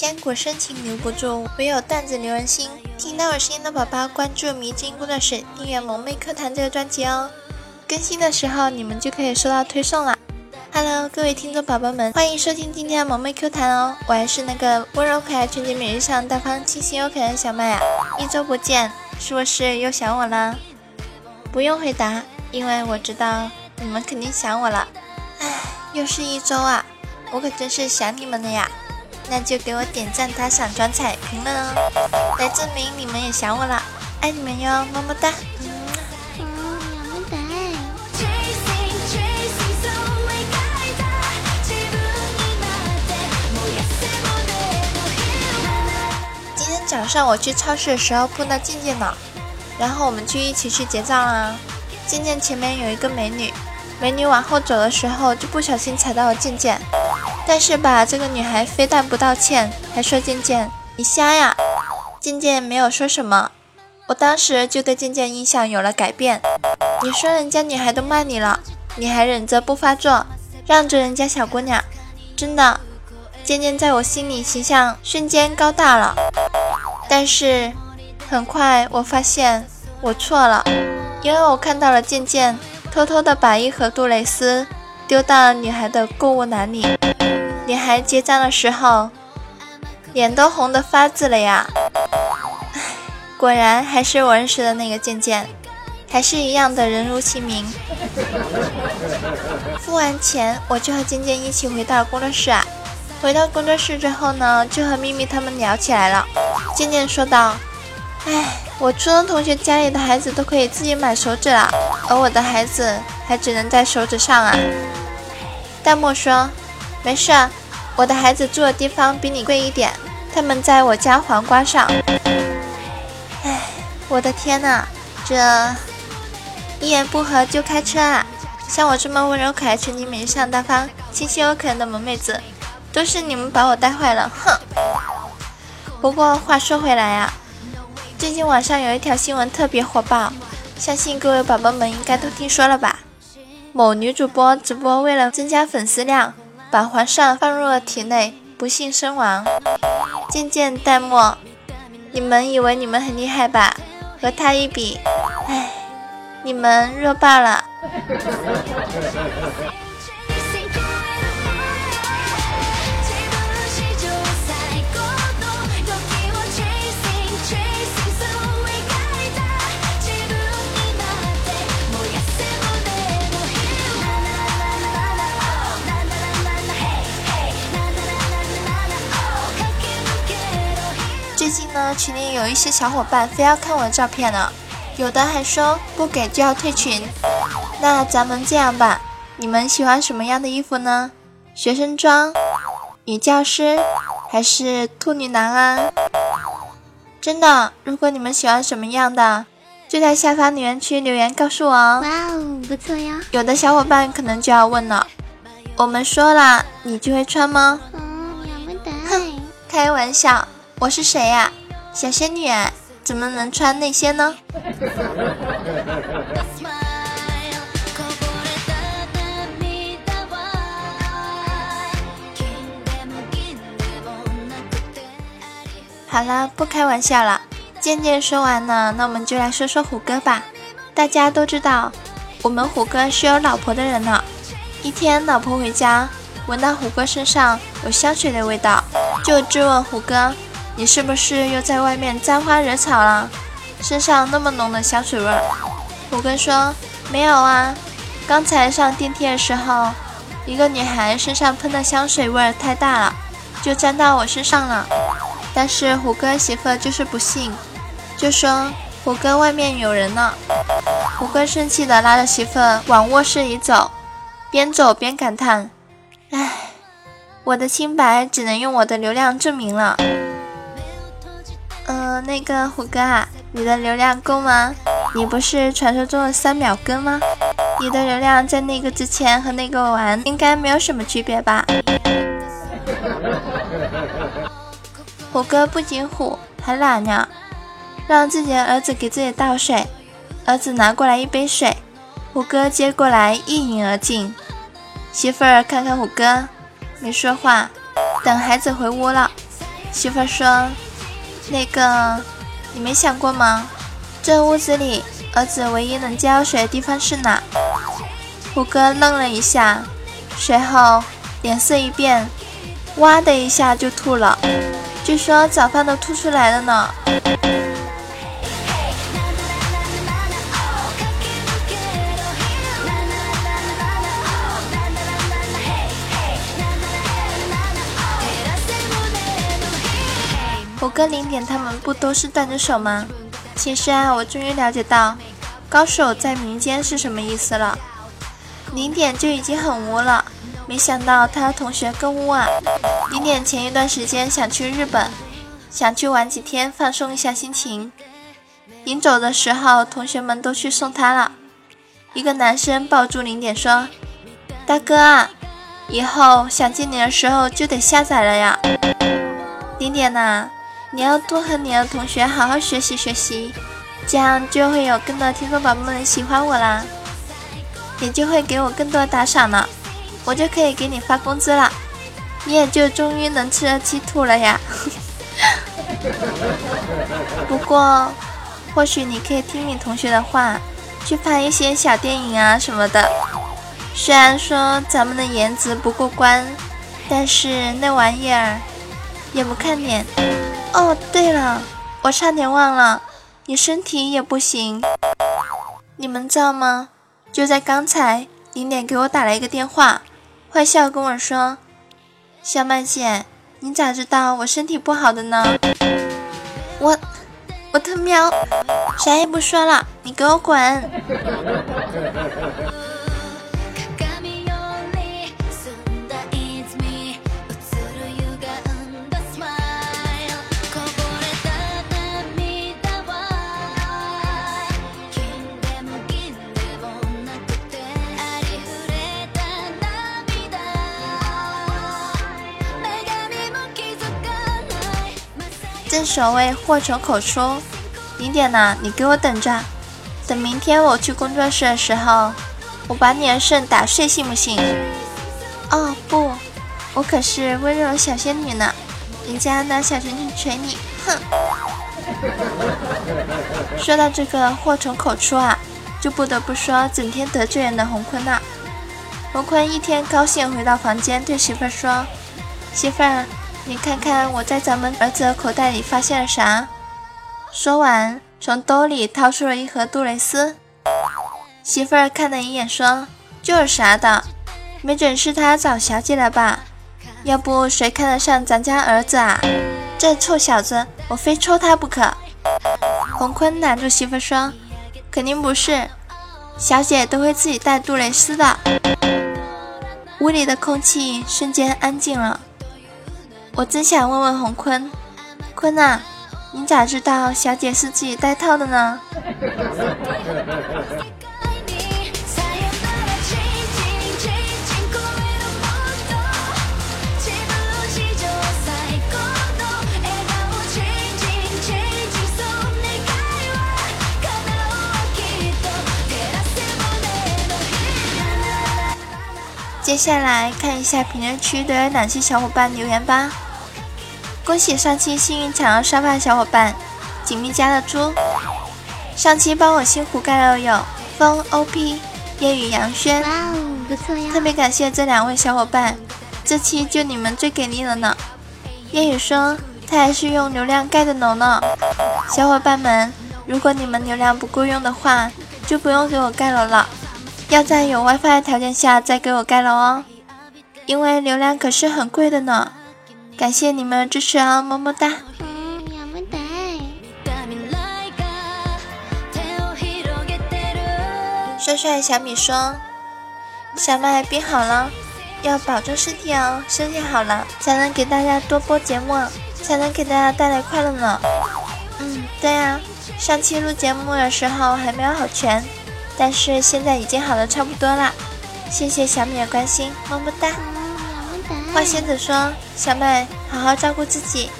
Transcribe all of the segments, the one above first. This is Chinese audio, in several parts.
千古深情留不住，唯有段子留人心。听到我声音的宝宝，关注迷津工作室，订阅萌妹课堂这个专辑哦。更新的时候，你们就可以收到推送了。Hello，各位听众宝宝们，欢迎收听今天的萌妹 Q 弹哦。我还是那个温柔可爱、纯洁、每日上大方、清新又可爱的小麦啊。一周不见，是不是又想我了？不用回答，因为我知道你们肯定想我了。唉，又是一周啊，我可真是想你们了呀。那就给我点赞、打赏、转采、评论哦，来证明你们也想我了，爱你们哟，么么哒。今天早上我去超市的时候碰到静静了，然后我们就一起去结账啦。静静前面有一个美女，美女往后走的时候就不小心踩到了静静。但是吧，这个女孩非但不道歉，还说渐渐你瞎呀。渐渐没有说什么，我当时就对渐渐印象有了改变。你说人家女孩都骂你了，你还忍着不发作，让着人家小姑娘，真的，渐渐在我心里形象瞬间高大了。但是很快我发现我错了，因为我看到了渐渐偷偷的把一盒杜蕾斯丢到了女孩的购物篮里。女孩结账的时候，脸都红得发紫了呀！果然还是我认识的那个贱贱，还是一样的人如其名。付完钱，我就和贱贱一起回到工作室啊。回到工作室之后呢，就和咪咪他们聊起来了。贱贱说道：“哎，我初中同学家里的孩子都可以自己买手指了，而我的孩子还只能在手指上啊。”弹幕说。没事，我的孩子住的地方比你贵一点，他们在我家黄瓜上。哎，我的天呐，这一言不合就开车啊！像我这么温柔可爱、纯洁、美丽、大方、清新又可爱的萌妹子，都是你们把我带坏了，哼！不过话说回来呀，最近网上有一条新闻特别火爆，相信各位宝宝们应该都听说了吧？某女主播直播为了增加粉丝量。把皇上放入了体内，不幸身亡。渐渐淡漠，你们以为你们很厉害吧？和他一比，唉，你们弱爆了。最近呢，群里有一些小伙伴非要看我的照片呢，有的还说不给就要退群。那咱们这样吧，你们喜欢什么样的衣服呢？学生装、女教师，还是兔女郎啊？真的，如果你们喜欢什么样的，就在下方留言区留言告诉我哦。哇哦，不错呀。有的小伙伴可能就要问了，我们说了，你就会穿吗？哼，开玩笑。我是谁呀？小仙女，怎么能穿那些呢？好了，不开玩笑了。渐渐说完了，那我们就来说说虎哥吧。大家都知道，我们虎哥是有老婆的人了。一天，老婆回家，闻到虎哥身上有香水的味道，就质问虎哥。你是不是又在外面沾花惹草了？身上那么浓的香水味儿。虎哥说没有啊，刚才上电梯的时候，一个女孩身上喷的香水味儿太大了，就沾到我身上了。但是虎哥媳妇就是不信，就说虎哥外面有人呢。虎哥生气的拉着媳妇往卧室里走，边走边感叹：唉，我的清白只能用我的流量证明了。那个虎哥啊，你的流量够吗？你不是传说中的三秒哥吗？你的流量在那个之前和那个玩应该没有什么区别吧？虎哥不仅虎还懒呢，让自己的儿子给自己倒水，儿子拿过来一杯水，虎哥接过来一饮而尽。媳妇儿看看虎哥，没说话，等孩子回屋了。媳妇说：“那个，你没想过吗？这屋子里，儿子唯一能浇水的地方是哪？”虎哥愣了一下，随后脸色一变，哇的一下就吐了。据说早饭都吐出来了呢。哥、零点他们不都是断着手吗？其实啊，我终于了解到“高手在民间”是什么意思了。零点就已经很污了，没想到他同学更污啊！零点前一段时间想去日本，想去玩几天放松一下心情。临走的时候，同学们都去送他了。一个男生抱住零点说：“大哥啊，以后想见你的时候就得下载了呀。”零点呐，你要多和你的同学好好学习学习，这样就会有更多听众宝宝们喜欢我啦。你就会给我更多打赏了，我就可以给你发工资了，你也就终于能吃得起土了呀。不过，或许你可以听你同学的话，去拍一些小电影啊什么的。虽然说咱们的颜值不过关，但是那玩意儿也不看脸。哦，对了，我差点忘了，你身体也不行，你们知道吗？就在刚才，零点给我打了一个电话，坏笑跟我说：“小麦姐，你咋知道我身体不好的呢？”我，我他喵，啥也不说了，你给我滚！正所谓祸从口出，零点呢，你给我等着，等明天我去工作室的时候，我把你的肾打碎，信不信？哦不，我可是温柔小仙女呢，人家拿小拳拳捶你，哼！说到这个祸从口出啊，就不得不说整天得罪人的洪坤了。洪坤一天高兴回到房间，对媳妇儿说：“媳妇儿。”你看看我在咱们儿子的口袋里发现了啥？说完，从兜里掏出了一盒杜蕾斯。媳妇儿看了一眼，说：“就是啥的？没准是他找小姐了吧？要不谁看得上咱家儿子啊？这臭小子，我非抽他不可！”洪坤拦住媳妇说：“肯定不是，小姐都会自己带杜蕾斯的。”屋里的空气瞬间安静了。我真想问问洪坤，坤呐，你咋知道小姐是自己带套的呢？接下来看一下评论区都有哪些小伙伴留言吧。恭喜上期幸运抢到沙发的小伙伴，锦觅家的猪。上期帮我辛苦盖楼有风 OP、夜雨杨轩，哇哦，不错呀！特别感谢这两位小伙伴，这期就你们最给力了呢。夜雨说他还是用流量盖的楼呢。小伙伴们，如果你们流量不够用的话，就不用给我盖楼了，要在有 WiFi 的条件下再给我盖楼哦，因为流量可是很贵的呢。感谢你们的支持啊，么么哒！帅帅小米说：“小麦病好了，要保重身体哦，身体好了才能给大家多播节目，才能给大家带来快乐呢。”嗯，对呀，上期录节目的时候还没有好全，但是现在已经好的差不多了。谢谢小米的关心，么么哒。花仙子说：“小麦，好好照顾自己。”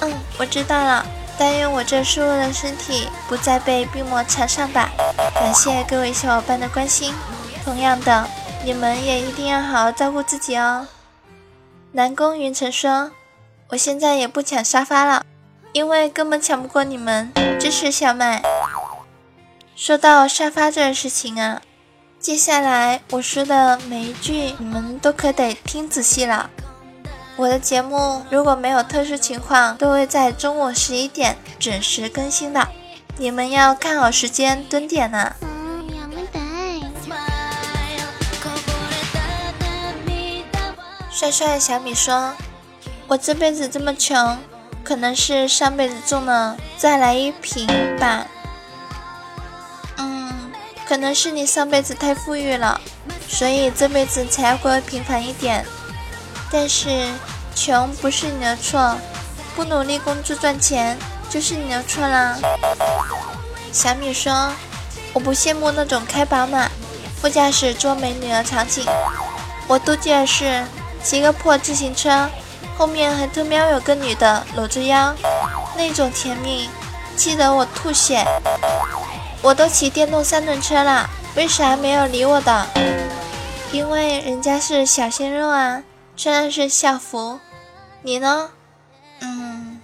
嗯，我知道了。但愿我这瘦弱的身体不再被病魔缠上吧。感谢各位小伙伴的关心。同样的，你们也一定要好好照顾自己哦。南宫云晨说：“我现在也不抢沙发了，因为根本抢不过你们。支持小麦。说到沙发这事情啊，接下来我说的每一句你们都可得听仔细了。我的节目如果没有特殊情况，都会在中午十一点准时更新的，你们要看好时间蹲点呢。帅帅小米说：“我这辈子这么穷，可能是上辈子中了再来一瓶吧。嗯，可能是你上辈子太富裕了，所以这辈子才要过平凡一点。但是穷不是你的错，不努力工作赚钱就是你的错啦。”小米说：“我不羡慕那种开宝马、副驾驶坐美女的场景，我妒忌的是。”骑个破自行车，后面还特喵有个女的搂着腰，那种甜蜜，气得我吐血。我都骑电动三轮车了，为啥没有理我的？因为人家是小鲜肉啊，穿的是校服。你呢？嗯，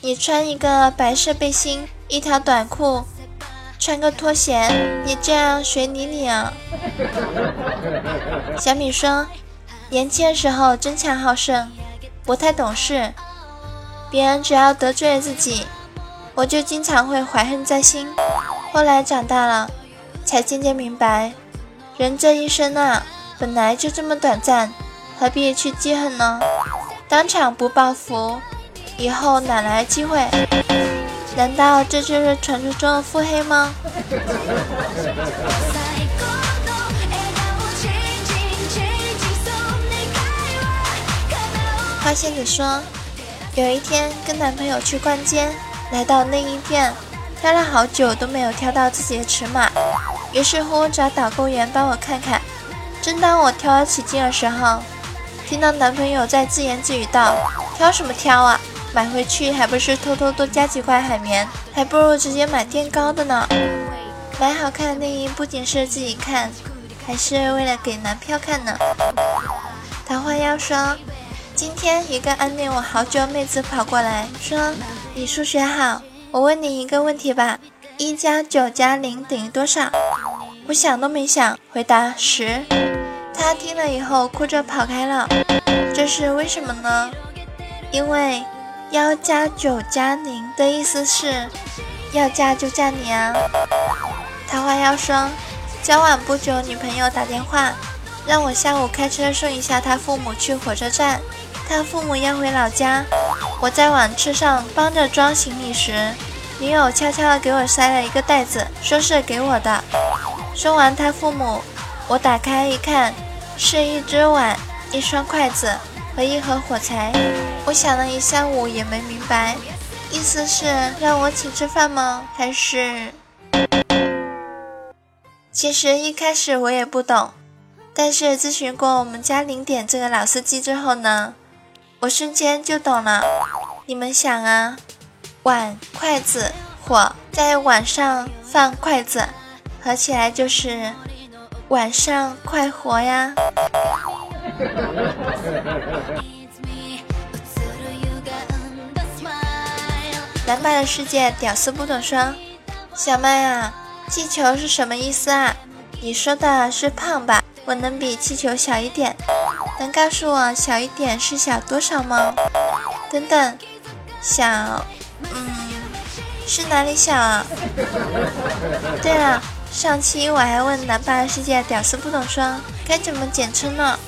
你穿一个白色背心，一条短裤，穿个拖鞋，你这样谁理你啊？小米说。年轻的时候争强好胜，不太懂事，别人只要得罪了自己，我就经常会怀恨在心。后来长大了，才渐渐明白，人这一生啊，本来就这么短暂，何必去记恨呢？当场不报复，以后哪来机会？难道这就是传说中的腹黑吗？花仙子说，有一天跟男朋友去逛街，来到内衣店，挑了好久都没有挑到自己的尺码，于是乎找导购员帮我看看。正当我挑起劲的时候，听到男朋友在自言自语道：“挑什么挑啊，买回去还不是偷偷多加几块海绵，还不如直接买垫高的呢。买好看的内衣不仅是自己看，还是为了给男票看呢。”桃花妖说。今天一个暗恋我好久妹子跑过来说：“你数学好，我问你一个问题吧，一加九加零等于多少？”我想都没想，回答十。他听了以后哭着跑开了。这是为什么呢？因为幺加九加零的意思是要嫁就嫁你啊。桃花妖说：“交往不久，女朋友打电话让我下午开车送一下他父母去火车站。”他父母要回老家，我在往车上帮着装行李时，女友悄悄的给我塞了一个袋子，说是给我的。送完他父母，我打开一看，是一只碗、一双筷子和一盒火柴。我想了一下午也没明白，意思是让我请吃饭吗？还是……其实一开始我也不懂，但是咨询过我们家零点这个老司机之后呢？我瞬间就懂了，你们想啊，碗、筷子、火，在碗上放筷子，合起来就是晚上快活呀。蓝白的世界屌丝不懂说，小麦啊，气球是什么意思啊？你说的是胖吧？我能比气球小一点。能告诉我小一点是小多少吗？等等，小，嗯，是哪里小啊？对了，上期我还问南霸世界屌丝不懂说该怎么简称呢？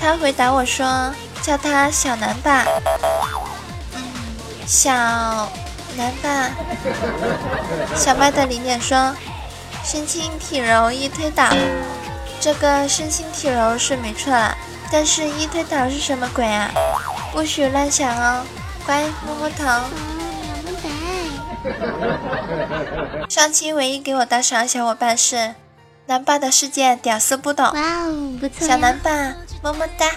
他回答我说叫他小南霸。嗯，小南霸。小麦的零点说身轻体柔易推倒，这个身轻体柔是没错了。但是一推倒是什么鬼啊？不许乱想哦，乖，摸摸头。上期唯一给我打赏的小伙伴是南霸的世界屌丝不懂，哇哦，不错。小南霸，么么哒。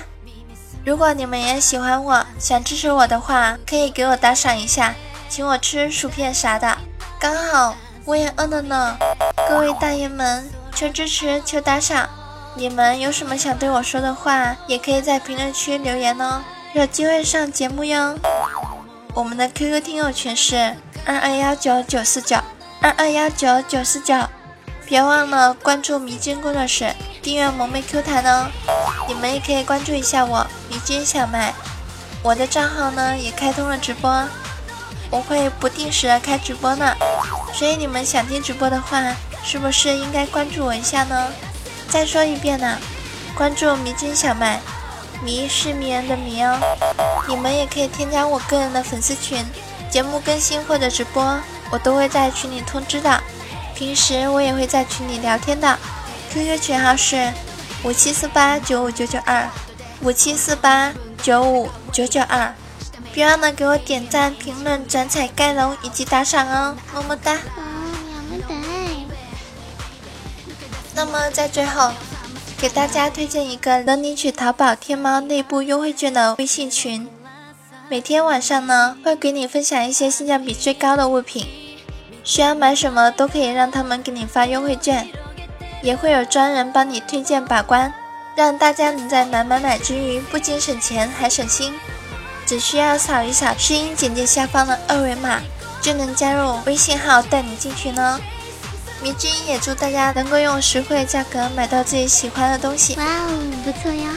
如果你们也喜欢我，想支持我的话，可以给我打赏一下，请我吃薯片啥的。刚好我也饿了呢。各位大爷们，求支持，求打赏。你们有什么想对我说的话，也可以在评论区留言哦。有机会上节目哟。我们的 QQ 听友群是二二幺九九四九二二幺九九四九，别忘了关注迷津工作室，订阅萌妹 Q 弹哦。你们也可以关注一下我迷津小麦，我的账号呢也开通了直播，我会不定时的开直播呢。所以你们想听直播的话，是不是应该关注我一下呢？再说一遍呢，关注迷津小麦。迷是迷人的迷哦，你们也可以添加我个人的粉丝群，节目更新或者直播，我都会在群里通知的。平时我也会在群里聊天的，QQ 群号是五七四八九五九九二，五七四八九五九九二，别忘了给我点赞、评论、转采、盖楼以及打赏哦，么么哒。那么在最后。给大家推荐一个能领取淘宝天猫内部优惠券的微信群，每天晚上呢会给你分享一些性价比最高的物品，需要买什么都可以让他们给你发优惠券，也会有专人帮你推荐把关，让大家能在买买买之余不仅省钱还省心。只需要扫一扫声音简介下方的二维码，就能加入微信号带你进群呢。迷君也祝大家能够用实惠价格买到自己喜欢的东西。哇哦，不错呀！